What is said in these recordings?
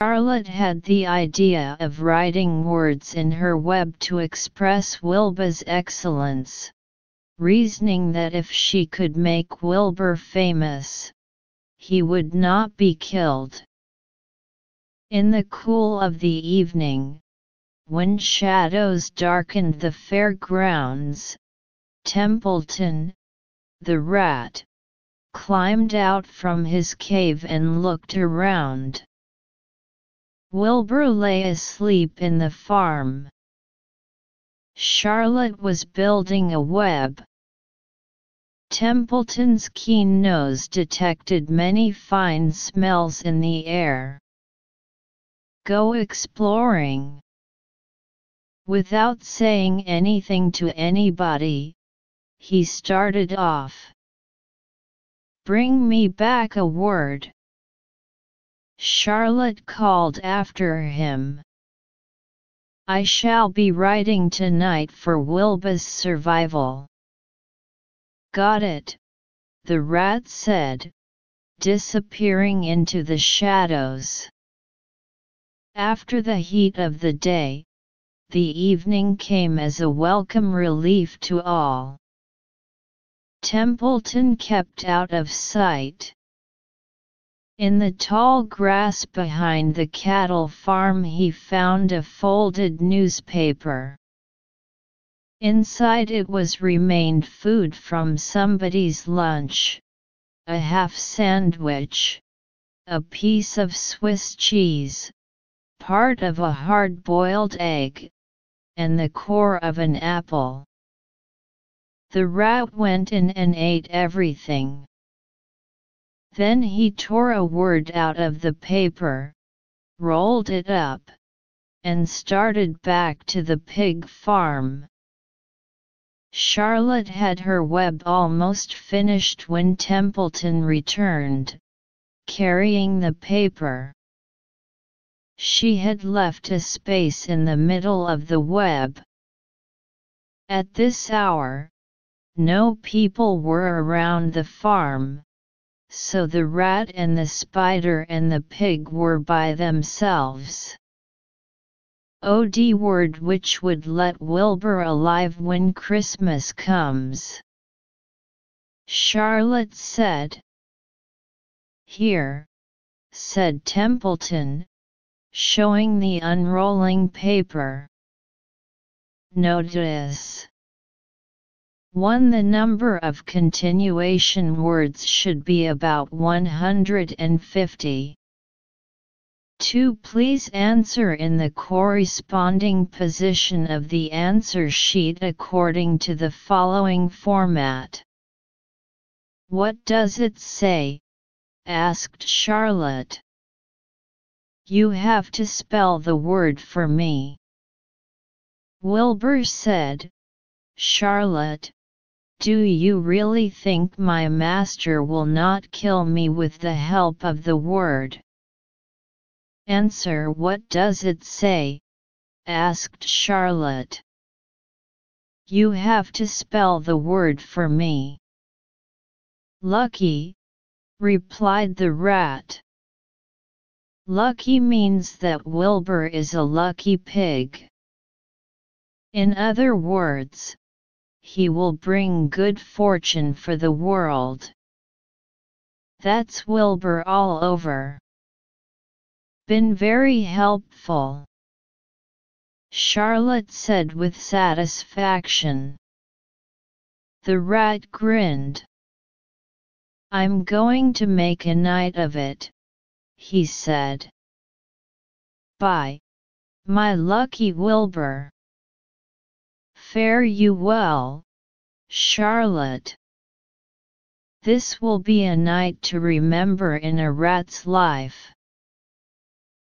Charlotte had the idea of writing words in her web to express Wilbur's excellence, reasoning that if she could make Wilbur famous, he would not be killed. In the cool of the evening, when shadows darkened the fairgrounds, Templeton, the rat, climbed out from his cave and looked around. Wilbur lay asleep in the farm. Charlotte was building a web. Templeton's keen nose detected many fine smells in the air. Go exploring. Without saying anything to anybody, he started off. Bring me back a word. Charlotte called after him. I shall be writing tonight for Wilbur's survival. Got it, the rat said, disappearing into the shadows. After the heat of the day, the evening came as a welcome relief to all. Templeton kept out of sight. In the tall grass behind the cattle farm he found a folded newspaper. Inside it was remained food from somebody's lunch. A half sandwich. A piece of Swiss cheese. Part of a hard-boiled egg. And the core of an apple. The rat went in and ate everything. Then he tore a word out of the paper, rolled it up, and started back to the pig farm. Charlotte had her web almost finished when Templeton returned, carrying the paper. She had left a space in the middle of the web. At this hour, no people were around the farm, so the rat and the spider and the pig were by themselves. OD word which would let Wilbur alive when Christmas comes. Charlotte said. Here, said Templeton, showing the unrolling paper. Notice. 1. The number of continuation words should be about 150. 2. Please answer in the corresponding position of the answer sheet according to the following format. What does it say? asked Charlotte. You have to spell the word for me. Wilbur said, Charlotte, do you really think my master will not kill me with the help of the word? Answer What does it say? asked Charlotte. You have to spell the word for me. Lucky, replied the rat. Lucky means that Wilbur is a lucky pig. In other words, he will bring good fortune for the world. That's Wilbur all over. Been very helpful. Charlotte said with satisfaction. The rat grinned. I'm going to make a night of it, he said. Bye, my lucky Wilbur. Fare you well, Charlotte. This will be a night to remember in a rat's life.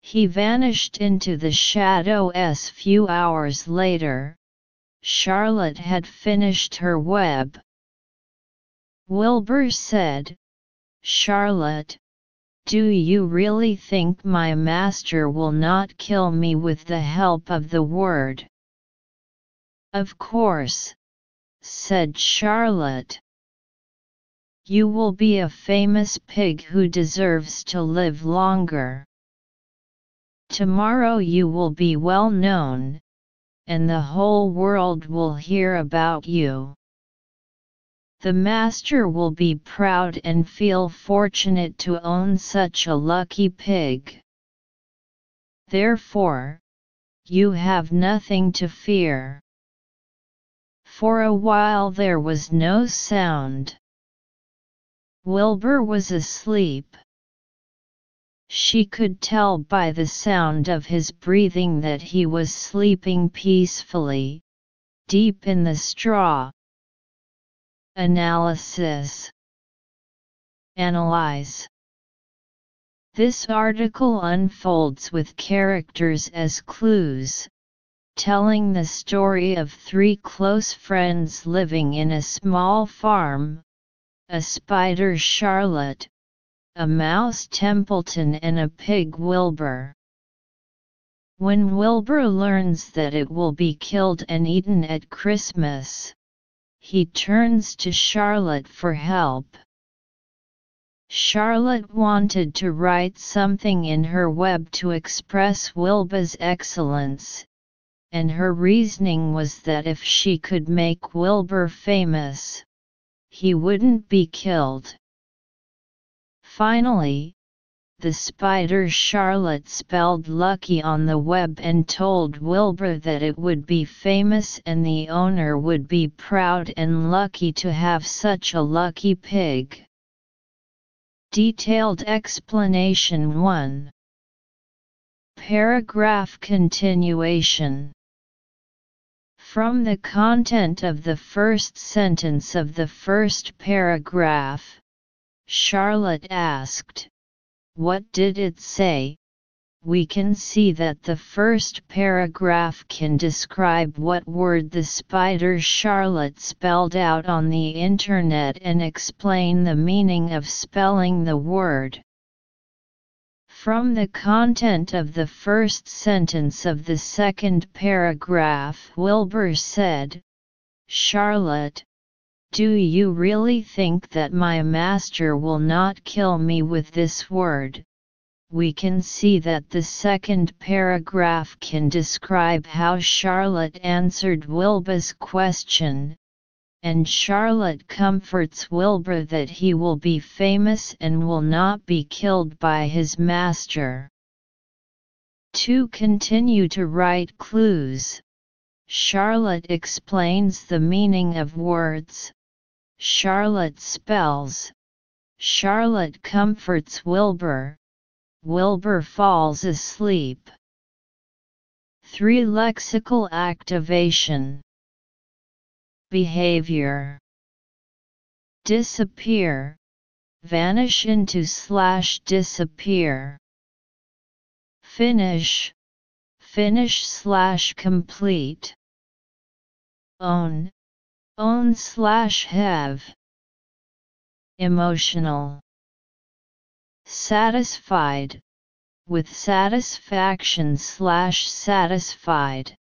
He vanished into the shadow. shadows few hours later. Charlotte had finished her web. Wilbur said, Charlotte, do you really think my master will not kill me with the help of the word? Of course, said Charlotte. You will be a famous pig who deserves to live longer. Tomorrow you will be well known, and the whole world will hear about you. The master will be proud and feel fortunate to own such a lucky pig. Therefore, you have nothing to fear. For a while there was no sound. Wilbur was asleep. She could tell by the sound of his breathing that he was sleeping peacefully, deep in the straw. Analysis Analyze This article unfolds with characters as clues, telling the story of three close friends living in a small farm a spider Charlotte, a mouse Templeton, and a pig Wilbur. When Wilbur learns that it will be killed and eaten at Christmas, he turns to Charlotte for help. Charlotte wanted to write something in her web to express Wilbur's excellence, and her reasoning was that if she could make Wilbur famous, he wouldn't be killed. Finally, the spider Charlotte spelled lucky on the web and told Wilbur that it would be famous and the owner would be proud and lucky to have such a lucky pig. Detailed explanation 1 Paragraph continuation from the content of the first sentence of the first paragraph, Charlotte asked, What did it say? We can see that the first paragraph can describe what word the spider Charlotte spelled out on the internet and explain the meaning of spelling the word. From the content of the first sentence of the second paragraph Wilbur said, Charlotte, do you really think that my master will not kill me with this word? We can see that the second paragraph can describe how Charlotte answered Wilbur's question, and Charlotte comforts Wilbur that he will be famous and will not be killed by his master. To continue to write clues, Charlotte explains the meaning of words, Charlotte spells, Charlotte comforts Wilbur, Wilbur falls asleep. 3. Lexical activation Behavior. Disappear. Vanish into slash disappear. Finish. Finish slash complete. Own. Own slash have. Emotional. Satisfied. With satisfaction slash satisfied.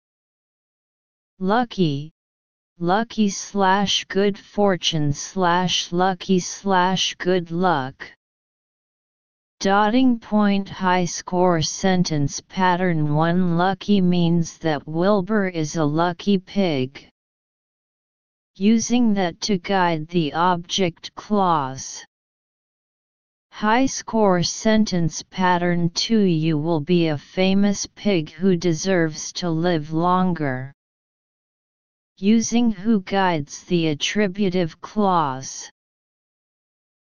Lucky lucky slash good fortune slash lucky slash good luck. Dotting point high score sentence pattern 1 Lucky means that Wilbur is a lucky pig. Using that to guide the object clause. High score sentence pattern 2 You will be a famous pig who deserves to live longer using who guides the attributive clause.